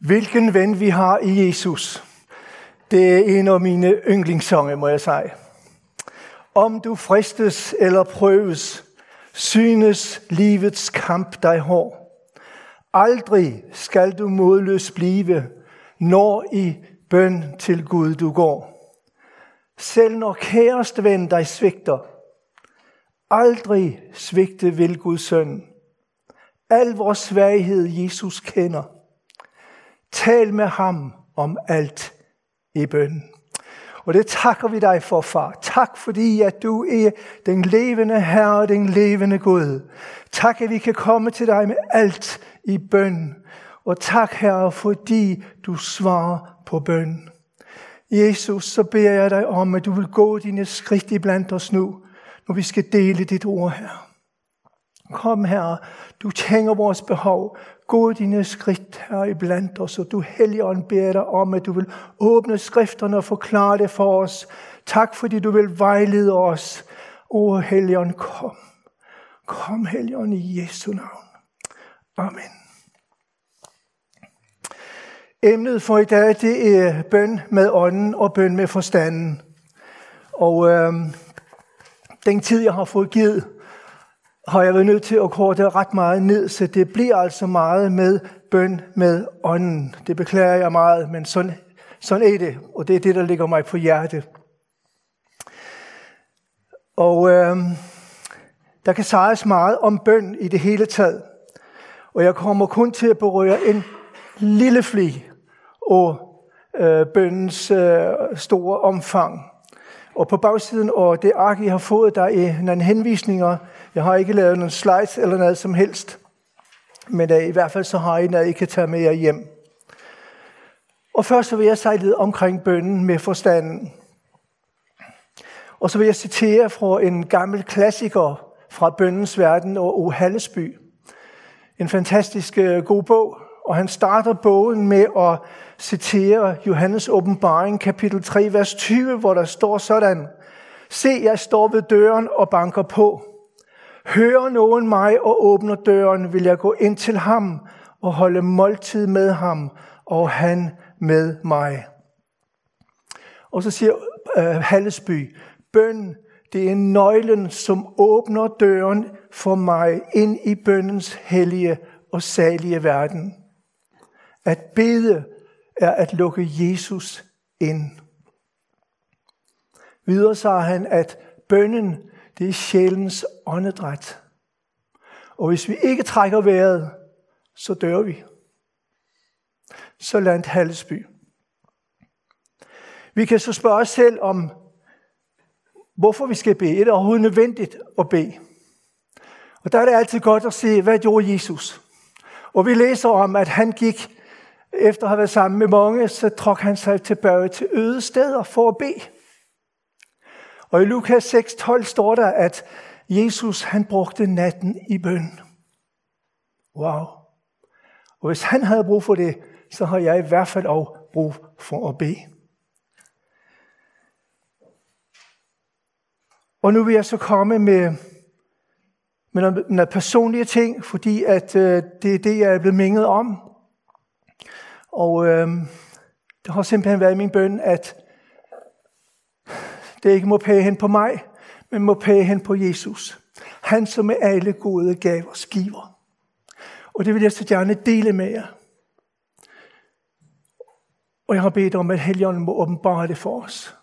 Hvilken ven vi har i Jesus. Det er en af mine yndlingssange, må jeg sige. Om du fristes eller prøves, synes livets kamp dig hård. Aldrig skal du modløs blive, når i bøn til Gud du går. Selv når kæreste ven dig svigter, aldrig svigte vil Guds søn. Al vores svaghed Jesus kender. Tal med ham om alt i bøn. Og det takker vi dig for, far. Tak fordi, at du er den levende Herre og den levende Gud. Tak, at vi kan komme til dig med alt i bøn. Og tak, Herre, fordi du svarer på bøn. Jesus, så beder jeg dig om, at du vil gå dine skridt i blandt os nu, når vi skal dele dit ord her. Kom, Herre, du tænker vores behov. Gå dine skridt her i blandt os, og du Helligånd beder dig om, at du vil åbne skrifterne og forklare det for os. Tak, fordi du vil vejlede os. O Helligånd, kom. Kom, Helligånd, i Jesu navn. Amen. Emnet for i dag, det er bøn med ånden og bøn med forstanden. Og øh, den tid, jeg har fået givet, har jeg været nødt til at korte ret meget ned, så det bliver altså meget med bøn med ånden. Det beklager jeg meget, men sådan, sådan er det, og det er det, der ligger mig på hjertet. Og øh, der kan siges meget om bøn i det hele taget. Og jeg kommer kun til at berøre en lille fli og øh, bøndens øh, store omfang. Og på bagsiden af det ark, I har fået, der er nogle henvisninger. Jeg har ikke lavet nogen slides eller noget som helst. Men uh, i hvert fald så har I noget, I kan tage med jer hjem. Og først så vil jeg sige lidt omkring bønnen med forstanden. Og så vil jeg citere fra en gammel klassiker fra bøndens verden og O. Hallesby. En fantastisk uh, god bog. Og han starter bogen med at citere Johannes åbenbaring kapitel 3, vers 20, hvor der står sådan. Se, jeg står ved døren og banker på. Hører nogen mig og åbner døren, vil jeg gå ind til ham og holde måltid med ham, og han med mig. Og så siger øh, Hallesby, bøn, det er nøglen, som åbner døren for mig ind i bøndens hellige og salige verden. At bede er at lukke Jesus ind. Videre sagde han, at bønnen, det er sjælens åndedræt. Og hvis vi ikke trækker vejret, så dør vi. Så landt Hallesby. Vi kan så spørge os selv om, hvorfor vi skal bede. Er det overhovedet nødvendigt at bede? Og der er det altid godt at se, hvad gjorde Jesus? Og vi læser om, at han gik efter at have været sammen med mange, så trak han sig tilbage til øde steder for at bede. Og i Lukas 6:12 står der, at Jesus han brugte natten i bøn. Wow. Og hvis han havde brug for det, så har jeg i hvert fald også brug for at bede. Og nu vil jeg så komme med, med nogle personlige ting, fordi at øh, det er det, jeg er blevet minget om. Og øh, det har simpelthen været min bøn, at det ikke må pege hen på mig, men må pege hen på Jesus. Han, som er alle gode gaver giver. Og det vil jeg så gerne dele med jer. Og jeg har bedt om, at Helligånden må åbenbare det for os.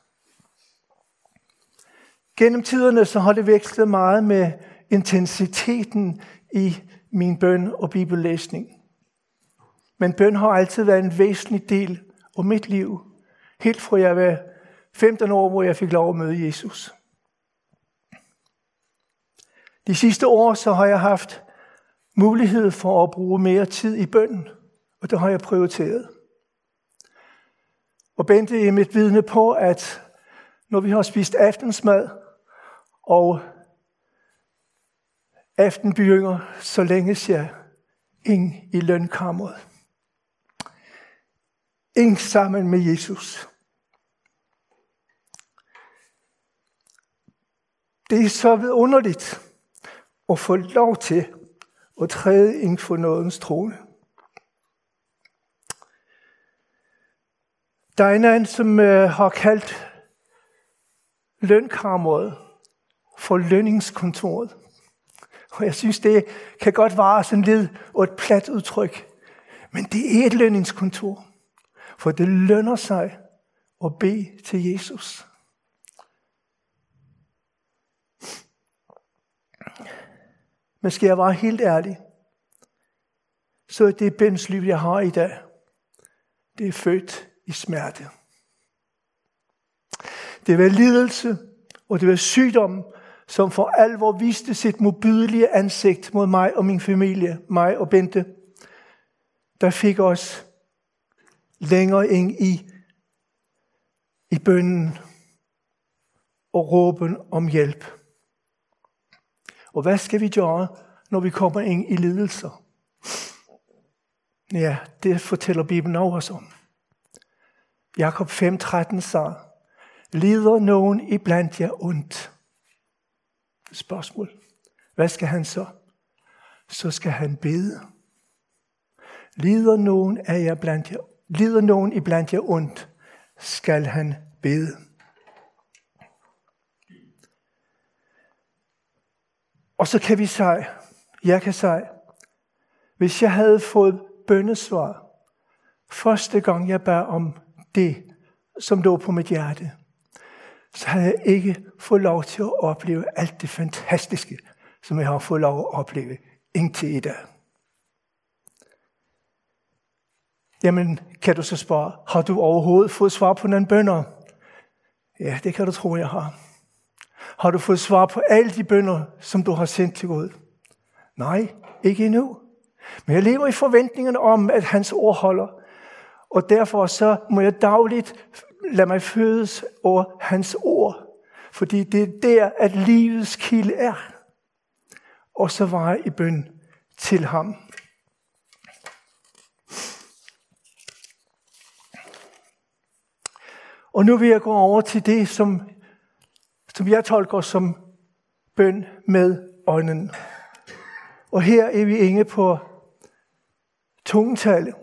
Gennem tiderne så har det vekslet meget med intensiteten i min bøn og bibellæsning. Men bøn har altid været en væsentlig del af mit liv. Helt fra jeg var 15 år, hvor jeg fik lov at møde Jesus. De sidste år så har jeg haft mulighed for at bruge mere tid i bøn, og det har jeg prioriteret. Og Bente er mit vidne på, at når vi har spist aftensmad, og aftenbynger, så længes jeg ind i lønkammeret. Ind sammen med Jesus. Det er så vidunderligt at få lov til at træde ind for nådens trone. Der er en anden, som øh, har kaldt lønkammeret for lønningskontoret. Og jeg synes, det kan godt vare sådan lidt og et plat udtryk. Men det er et lønningskontor. For det lønner sig at bede til Jesus. Men skal jeg være helt ærlig, så er det bønsliv, jeg har i dag, det er født i smerte. Det var lidelse, og det var sygdom, som for alvor viste sit mobydelige ansigt mod mig og min familie, mig og Bente, der fik os længere ind i, i bønnen og råben om hjælp. Og hvad skal vi gøre, når vi kommer ind i lidelser? Ja, det fortæller Bibelen også om. Jakob 5:13 sagde, lider nogen iblandt jer ondt? Spørgsmål. Hvad skal han så? Så skal han bede. Lider nogen af jer blandt jer, lider nogen iblandt jer ondt, skal han bede. Og så kan vi sige, jeg kan sige, hvis jeg havde fået bønnesvar, første gang jeg bad om det, som lå på mit hjerte, så havde jeg ikke fået lov til at opleve alt det fantastiske, som jeg har fået lov at opleve indtil i dag. Jamen, kan du så spørge, har du overhovedet fået svar på den bønder? Ja, det kan du tro, jeg har. Har du fået svar på alle de bønder, som du har sendt til Gud? Nej, ikke endnu. Men jeg lever i forventningen om, at hans ord holder. Og derfor så må jeg dagligt lade mig fødes over hans ord. Fordi det er der, at livets kilde er. Og så var jeg i bøn til ham. Og nu vil jeg gå over til det, som, som jeg tolker som bøn med ånden. Og her er vi inde på tungetal.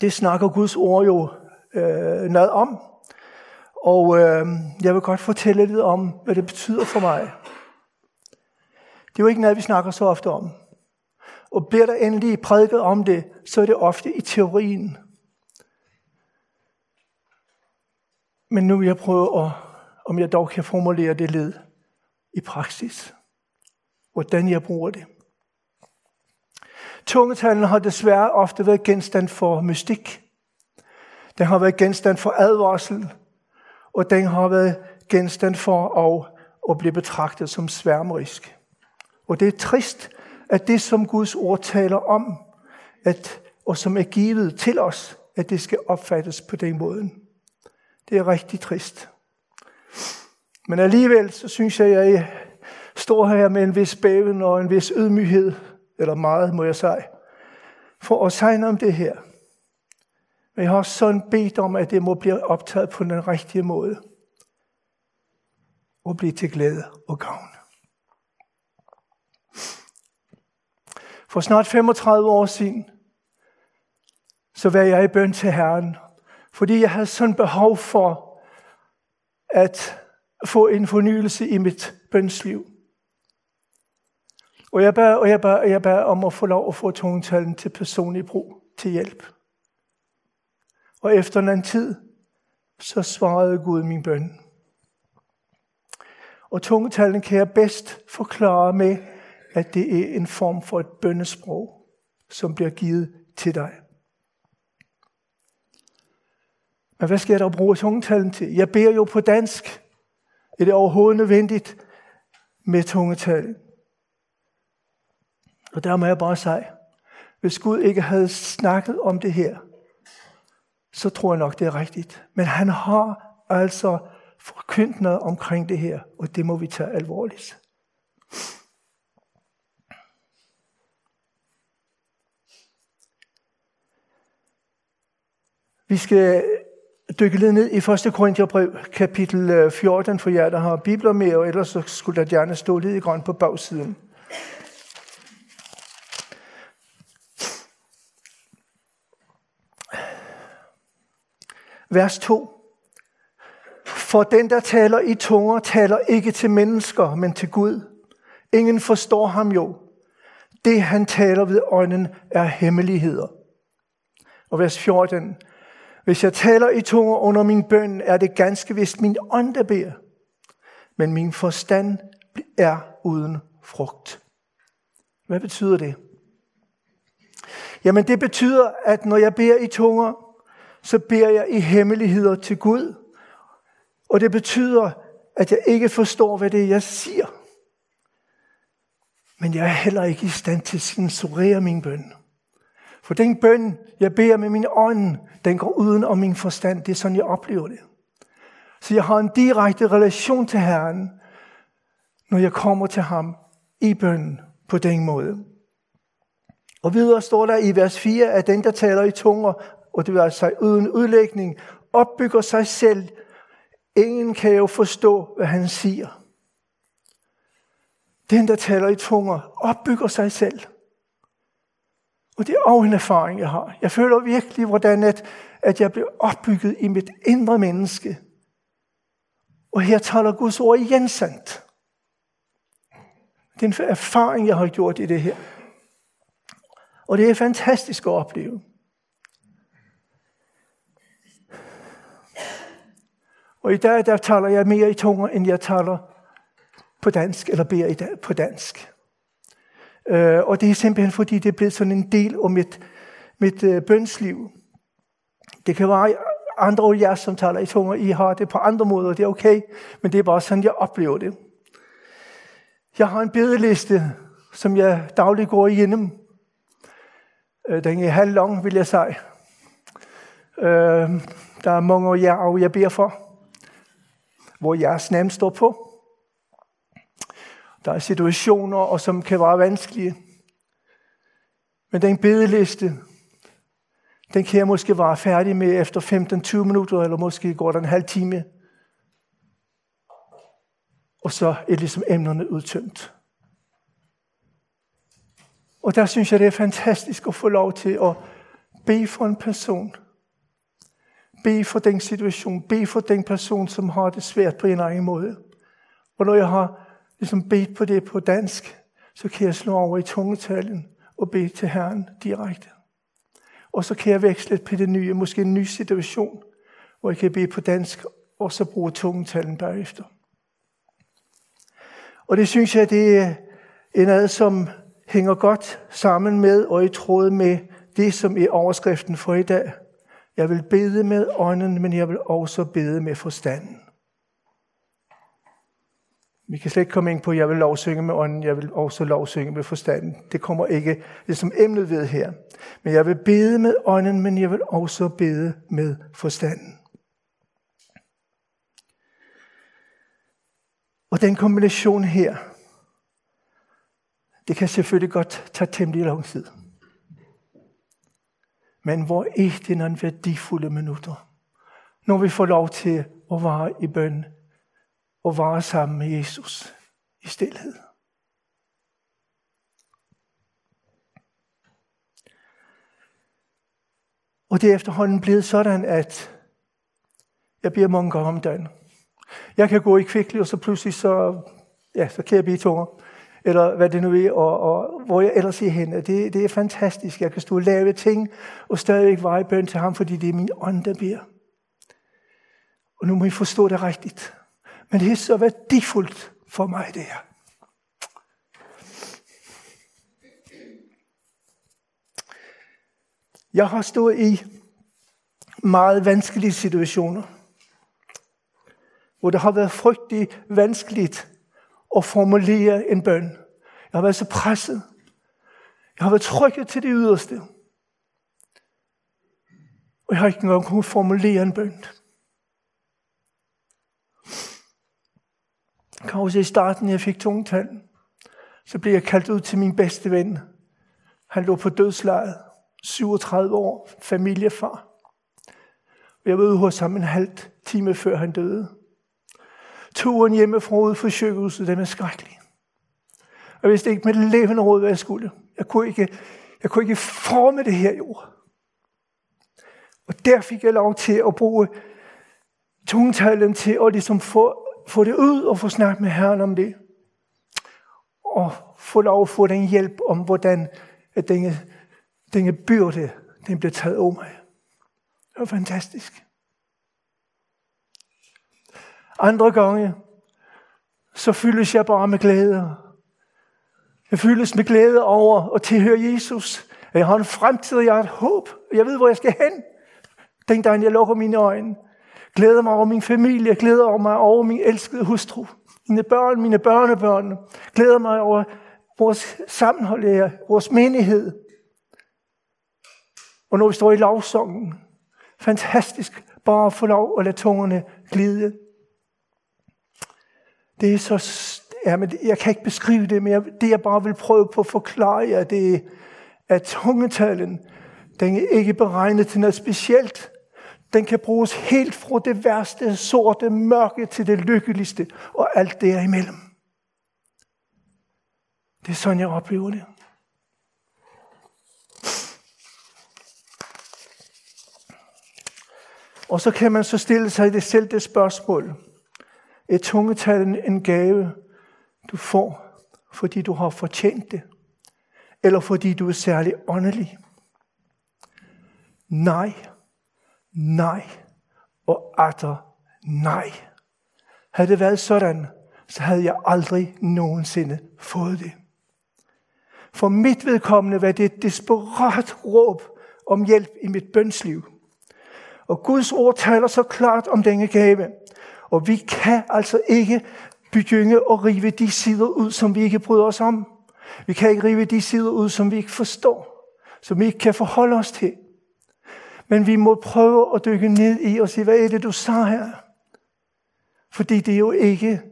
Det snakker Guds ord jo øh, noget om. Og øh, jeg vil godt fortælle lidt om, hvad det betyder for mig. Det er jo ikke noget, vi snakker så ofte om. Og bliver der endelig prædiket om det, så er det ofte i teorien. Men nu vil jeg prøve at, om jeg dog kan formulere det led i praksis. Hvordan jeg bruger det. Tungetalen har desværre ofte været genstand for mystik. Den har været genstand for advarsel, og den har været genstand for at, at blive betragtet som sværmerisk. Og det er trist, at det, som Guds ord taler om, at, og som er givet til os, at det skal opfattes på den måde. Det er rigtig trist. Men alligevel, så synes jeg, at jeg står her med en vis bæven og en vis ydmyghed, eller meget, må jeg sige, for at tegne om det her. Men jeg har også sådan bedt om, at det må blive optaget på den rigtige måde. Og blive til glæde og gavn. For snart 35 år siden, så var jeg i bøn til Herren, fordi jeg havde sådan behov for at få en fornyelse i mit bønsliv. Og jeg bad, og jeg bad, og jeg bad om at få lov at få tungetalen til personlig brug til hjælp. Og efter en tid, så svarede Gud min bøn. Og tungetalen kan jeg bedst forklare med, at det er en form for et bønnesprog, som bliver givet til dig. Men hvad skal jeg dog bruge tungetalen til? Jeg beder jo på dansk. Er det overhovedet nødvendigt med tungetalen? Og der må jeg bare sige, hvis Gud ikke havde snakket om det her, så tror jeg nok, det er rigtigt. Men han har altså forkyndt noget omkring det her, og det må vi tage alvorligt. Vi skal dykke lidt ned i 1. Korintherbrev, kapitel øh, 14, for jer, der har bibler med, og ellers så skulle der gerne stå lidt i grøn på bagsiden. Vers 2. For den, der taler i tunger, taler ikke til mennesker, men til Gud. Ingen forstår ham jo. Det, han taler ved øjnen, er hemmeligheder. Og vers 14. Hvis jeg taler i tunger under min bøn, er det ganske vist min ånd, der beder. Men min forstand er uden frugt. Hvad betyder det? Jamen det betyder, at når jeg beder i tunger, så beder jeg i hemmeligheder til Gud. Og det betyder, at jeg ikke forstår, hvad det er, jeg siger. Men jeg er heller ikke i stand til at censurere min bøn. For den bøn, jeg beder med min ånd, den går uden om min forstand. Det er sådan, jeg oplever det. Så jeg har en direkte relation til Herren, når jeg kommer til ham i bønnen på den måde. Og videre står der i vers 4, at den, der taler i tunger, og det vil altså uden udlægning, opbygger sig selv. Ingen kan jo forstå, hvad han siger. Den, der taler i tunger, opbygger sig selv. Og det er også en erfaring, jeg har. Jeg føler virkelig, hvordan at, at jeg bliver opbygget i mit indre menneske. Og her taler Guds ord igen sandt. Det er en erfaring, jeg har gjort i det her. Og det er fantastisk at opleve. Og i dag, der taler jeg mere i tunger, end jeg taler på dansk, eller beder på dansk. Øh, og det er simpelthen, fordi det er blevet sådan en del af mit, mit øh, bønsliv. Det kan være andre af jer, som taler i tunger, I har det på andre måder, det er okay, men det er bare sådan, jeg oplever det. Jeg har en bedeliste, som jeg dagligt går igennem. Øh, den er halv lang, vil jeg sige. Øh, der er mange af jer, jeg beder for, hvor jeres navn står på. Der er situationer, og som kan være vanskelige. Men den bedeliste, den kan jeg måske være færdig med efter 15-20 minutter, eller måske går der en halv time. Og så er ligesom emnerne udtømt. Og der synes jeg, det er fantastisk at få lov til at bede for en person. Bede for den situation. Bede for den person, som har det svært på en anden måde. Og når jeg har ligesom bedt på det på dansk, så kan jeg slå over i tungetalen og bede til Herren direkte. Og så kan jeg veksle på det nye, måske en ny situation, hvor jeg kan bede på dansk, og så bruge tungetalen bagefter. Og det synes jeg, det er en ad, som hænger godt sammen med og i tråd med det, som er overskriften for i dag. Jeg vil bede med ånden, men jeg vil også bede med forstanden. Vi kan slet ikke komme ind på, at jeg vil lovsynge med ånden, jeg vil også lovsynge med forstanden. Det kommer ikke som emnet ved her. Men jeg vil bede med ånden, men jeg vil også bede med forstanden. Og den kombination her, det kan selvfølgelig godt tage temmelig lang tid. Men hvor er det nogle værdifulde minutter, når vi får lov til at være i bøn og være sammen med Jesus i stillhed. Og det er efterhånden blevet sådan, at jeg bliver mange gange om dagen. Jeg kan gå i kvickly, og så pludselig så, ja, så kan jeg blive tunger. Eller hvad det nu er, og, og hvor jeg ellers er henne. Det, det er fantastisk. Jeg kan stå og lave ting, og stadigvæk veje bøn til ham, fordi det er min ånd, der beder. Og nu må I forstå det rigtigt. Men det er så værdifuldt for mig, det her. Jeg har stået i meget vanskelige situationer, hvor det har været frygtelig vanskeligt at formulere en bøn. Jeg har været så presset. Jeg har været trykket til det yderste. Og jeg har ikke engang kunnet formulere en bøn. Kan huske i starten, jeg fik tungetal, så blev jeg kaldt ud til min bedste ven. Han lå på dødslejet, 37 år, familiefar. Jeg var ude hos ham en halv time før han døde. Turen hjemmefra ud for sygehuset, den er skrækkelig. Jeg vidste ikke med levende råd, hvad jeg skulle. Jeg kunne ikke, jeg kunne ikke forme det her jord. Og der fik jeg lov til at bruge tungtalen til at ligesom få, få det ud og få snakket med Herren om det. Og få lov at få den hjælp om, hvordan at denne, denne byrde, den blev taget over mig. Det var fantastisk. Andre gange, så fyldes jeg bare med glæde. Jeg fyldes med glæde over at tilhøre Jesus. Jeg har en fremtid, jeg har et håb. Jeg ved, hvor jeg skal hen. Den dag, jeg lukker mine øjne. Glæder mig over min familie. Glæder mig over min elskede hustru. Mine børn, mine børnebørn. Glæder mig over vores sammenhold, vores menighed. Og når vi står i lovsongen, fantastisk bare at få lov at lade tungerne glide. Det er så, ja, men jeg kan ikke beskrive det, men jeg, det jeg bare vil prøve på at forklare jer, det er, at tungetalen, den er ikke beregnet til noget specielt. Den kan bruges helt fra det værste, sorte, mørke til det lykkeligste, og alt derimellem. Det er sådan, jeg oplever det. Og så kan man så stille sig det selv det spørgsmål. Er tungetalen en gave, du får, fordi du har fortjent det? Eller fordi du er særlig åndelig? Nej, nej og atter nej. Havde det været sådan, så havde jeg aldrig nogensinde fået det. For mit vedkommende var det et desperat råb om hjælp i mit bønsliv. Og Guds ord taler så klart om denne gave. Og vi kan altså ikke begynde at rive de sider ud, som vi ikke bryder os om. Vi kan ikke rive de sider ud, som vi ikke forstår, som vi ikke kan forholde os til. Men vi må prøve at dykke ned i og sige, hvad er det, du sagde her? Fordi det er jo ikke,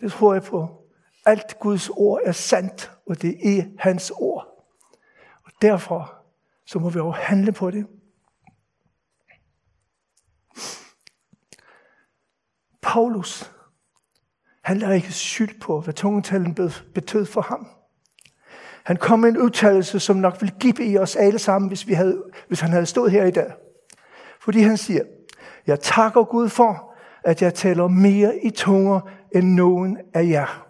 det tror jeg på, alt Guds ord er sandt, og det er hans ord. Og derfor så må vi jo handle på det. Paulus, han lader ikke skyld på, hvad tungetalen betød for ham. Han kom med en udtalelse, som nok ville give i os alle sammen, hvis, vi havde, hvis han havde stået her i dag. Fordi han siger, jeg takker Gud for, at jeg taler mere i tunger end nogen af jer.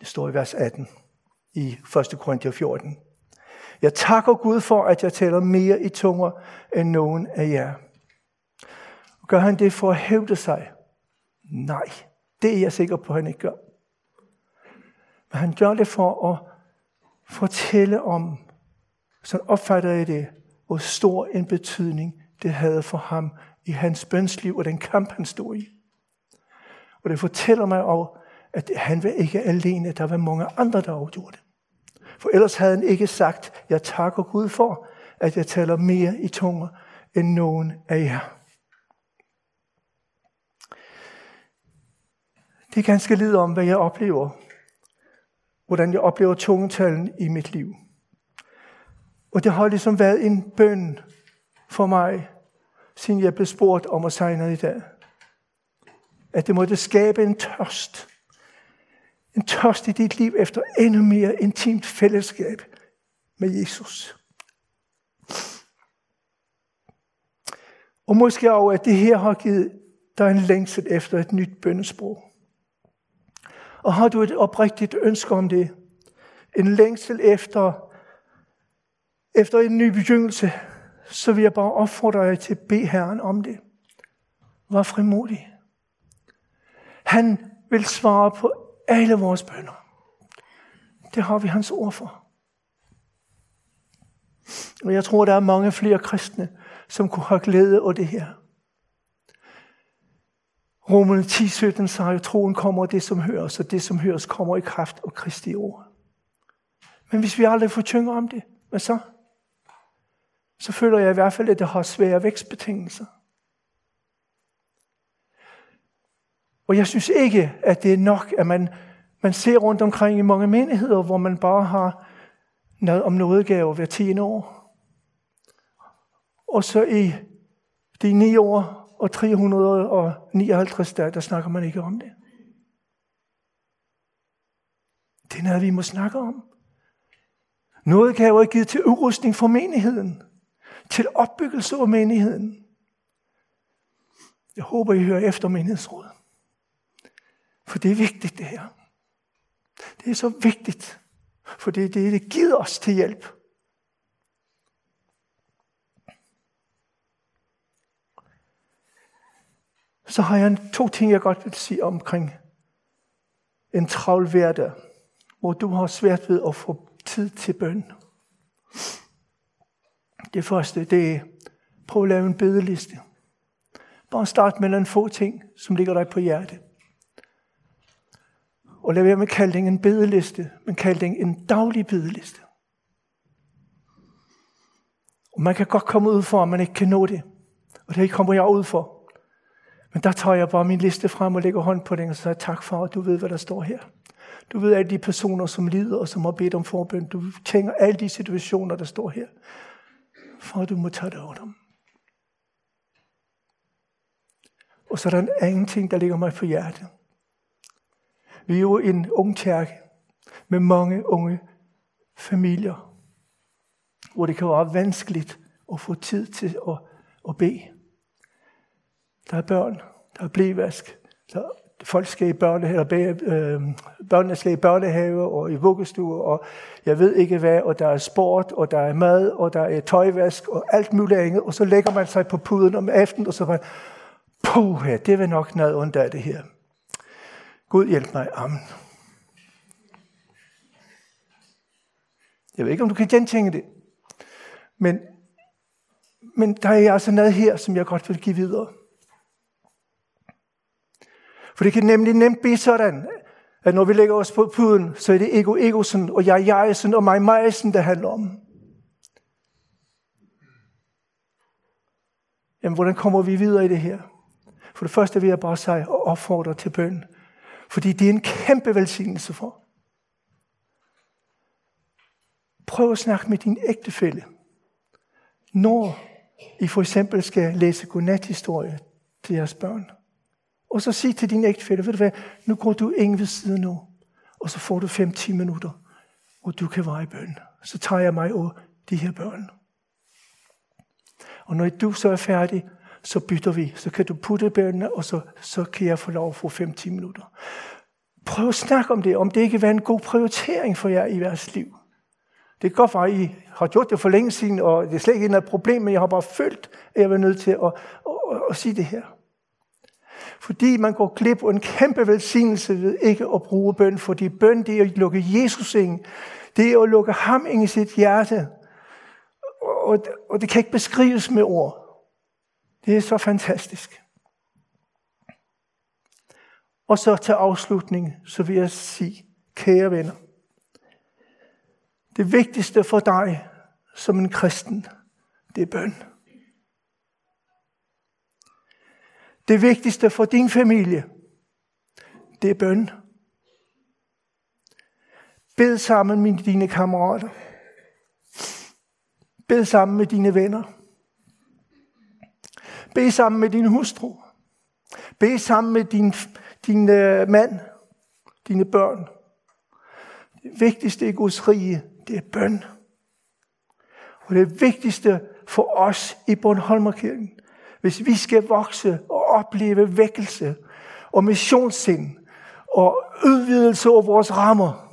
Det står i vers 18 i 1. Korinther 14. Jeg takker Gud for, at jeg taler mere i tunger end nogen af jer. Gør han det for at hævde sig? Nej, det er jeg sikker på, at han ikke gør. Men han gør det for at fortælle om, så opfatter jeg det, hvor stor en betydning det havde for ham i hans bønsliv og den kamp, han stod i. Og det fortæller mig også, at han var ikke alene, der var mange andre, der også det. For ellers havde han ikke sagt, jeg takker Gud for, at jeg taler mere i tunger end nogen af jer. Det er ganske lidt om, hvad jeg oplever. Hvordan jeg oplever tungetalen i mit liv. Og det har ligesom været en bøn for mig, siden jeg blev spurgt om at sejne i dag. At det måtte skabe en tørst en tørst i dit liv efter endnu mere intimt fællesskab med Jesus. Og måske også, at det her har givet dig en længsel efter et nyt bøndesprog. Og har du et oprigtigt ønske om det, en længsel efter, efter en ny begyndelse, så vil jeg bare opfordre jer til at bede Herren om det. Var frimodig. Han vil svare på alle vores bønder. Det har vi hans ord for. Og jeg tror, der er mange flere kristne, som kunne have glæde af det her. Romerne 10, 17 siger jo, troen kommer af det, som høres, og det, som høres, kommer i kraft og Kristi ord. Men hvis vi aldrig fortynger om det, hvad så? Så føler jeg i hvert fald, at det har svære vækstbetingelser. Og jeg synes ikke, at det er nok, at man, man ser rundt omkring i mange menigheder, hvor man bare har noget om nådegave hver 10 år. Og så i de 9 år og 359 dage, der snakker man ikke om det. Det er noget, vi må snakke om. Noget kan jo ikke givet til udrustning for menigheden. Til opbyggelse af menigheden. Jeg håber, I hører efter menighedsrådet. For det er vigtigt, det her. Det er så vigtigt. For det er det, det giver os til hjælp. Så har jeg to ting, jeg godt vil sige omkring en travl hverdag, hvor du har svært ved at få tid til bøn. Det første, det er, prøv at lave en bedeliste. Bare start med en få ting, som ligger dig på hjertet. Og lad være med at kalde det en bedeliste, men kald det en daglig bedeliste. Og man kan godt komme ud for, at man ikke kan nå det. Og det kommer jeg ud for. Men der tager jeg bare min liste frem og lægger hånd på den og siger, tak for, at du ved, hvad der står her. Du ved alle de personer, som lider og som har bedt om forbøn. Du tænker alle de situationer, der står her. For at du må tage dig over dem. Og så er der en anden ting, der ligger mig på hjertet. Vi er jo en ung kirke med mange unge familier, hvor det kan være vanskeligt at få tid til at, at bede. Der er børn, der er blævask, der folk skal i børnehave, øh, børnene skal i børnehave og i vuggestue, og jeg ved ikke hvad, og der er sport, og der er mad, og der er tøjvask, og alt muligt andet, og så lægger man sig på puden om aftenen, og så man, puh, det vil nok noget ondt af det her. Gud hjælp mig, amen. Jeg ved ikke, om du kan gentænke det. Men, men der er altså noget her, som jeg godt vil give videre. For det kan nemlig nemt blive sådan, at når vi lægger os på puden, så er det ego egosen og jeg jegsen og mig mejsen, det handler om. Jamen, hvordan kommer vi videre i det her? For det første vil jeg bare sige og opfordre til bøn. Fordi det er en kæmpe velsignelse for. Prøv at snakke med din ægtefælle. Når I for eksempel skal læse godnathistorie til jeres børn. Og så sig til din ægtefælle, ved du hvad, nu går du ingen ved siden nu. Og så får du 5-10 minutter, hvor du kan være i bøn. Så tager jeg mig over de her børn. Og når du så er færdig, så bytter vi. Så kan du putte børnene, og så, så kan jeg få lov at få 5-10 minutter. Prøv at snakke om det, om det ikke var en god prioritering for jer i jeres liv. Det kan godt være, at I har gjort det for længe siden, og det er slet ikke noget problem, men jeg har bare følt, at jeg var nødt til at, at, at, at sige det her. Fordi man går glip af en kæmpe velsignelse ved ikke at bruge bøn, fordi bøn det er at lukke Jesus ind. Det er at lukke ham ind i sit hjerte. Og, og det kan ikke beskrives med ord. Det er så fantastisk. Og så til afslutning, så vil jeg sige, kære venner, det vigtigste for dig som en kristen, det er bøn. Det vigtigste for din familie, det er bøn. Bed sammen med dine kammerater. Bed sammen med dine venner. Bed sammen med din hustru. Bed sammen med din, din uh, mand, dine børn. Det vigtigste i Guds rige, det er bøn. Og det vigtigste for os i Bornholmerkirken, hvis vi skal vokse opleve vækkelse og missionssind og udvidelse af vores rammer,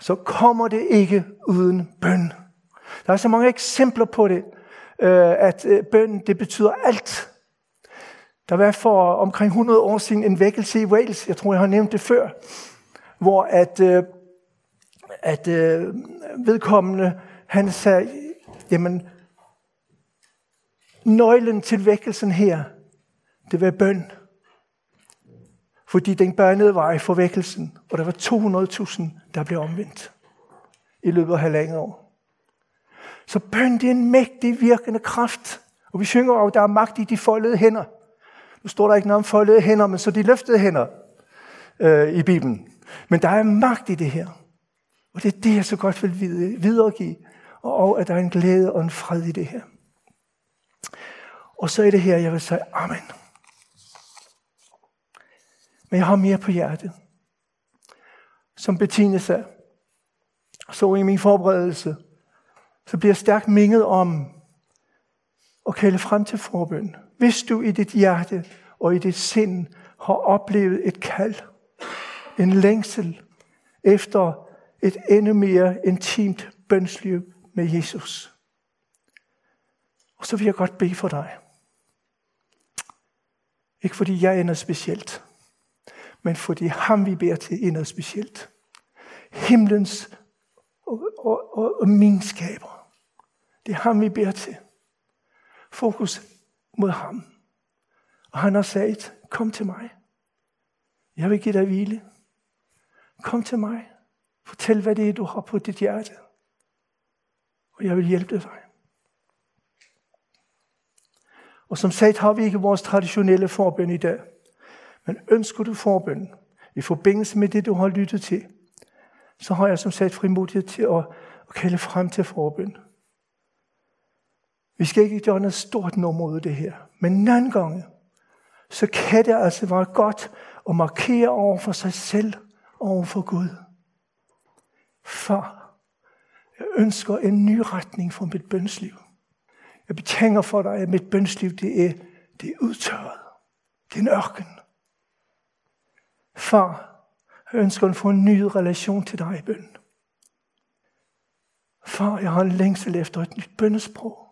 så kommer det ikke uden bøn. Der er så mange eksempler på det, øh, at øh, bøn det betyder alt. Der var for omkring 100 år siden en vækkelse i Wales, jeg tror jeg har nævnt det før, hvor at, øh, at vedkommende, han sagde, jamen nøglen til vækkelsen her, det var bøn. Fordi den børnede vej for vækkelsen, og der var 200.000, der blev omvendt i løbet af halvandet år. Så bøn det er en mægtig virkende kraft. Og vi synger jo, at der er magt i de foldede hænder. Nu står der ikke noget om foldede hænder, men så de løftede hænder øh, i Bibelen. Men der er magt i det her. Og det er det, jeg så godt vil videregive. Og, og at der er en glæde og en fred i det her. Og så er det her, jeg vil sige, Amen. Men jeg har mere på hjertet. Som Bettine sagde, Så i min forberedelse, så bliver jeg stærkt minget om at kalde frem til forbøn. Hvis du i dit hjerte og i dit sind har oplevet et kald, en længsel efter et endnu mere intimt bønsliv med Jesus. Og så vil jeg godt bede for dig. Ikke fordi jeg er specielt, men fordi ham vi beder til er noget specielt. Himlens og, og, og, og min skaber. Det er ham vi beder til. Fokus mod ham. Og han har sagt, kom til mig. Jeg vil give dig hvile. Kom til mig. Fortæl, hvad det er, du har på dit hjerte. Og jeg vil hjælpe dig. Og som sagt har vi ikke vores traditionelle forbøn i dag. Men ønsker du forbøn i forbindelse med det, du har lyttet til, så har jeg som sagt frimodighed til at, at kalde frem til forbøn. Vi skal ikke gøre noget stort nummer ud af det her. Men en anden så kan det altså være godt at markere over for sig selv og over for Gud. Far, jeg ønsker en ny retning for mit bønsliv. Jeg betænger for dig, at mit bønsliv det er, det er udtørret. Det er en ørken. Far, jeg ønsker at få en ny relation til dig i bøn. Far, jeg har en længsel efter et nyt bønnesprog.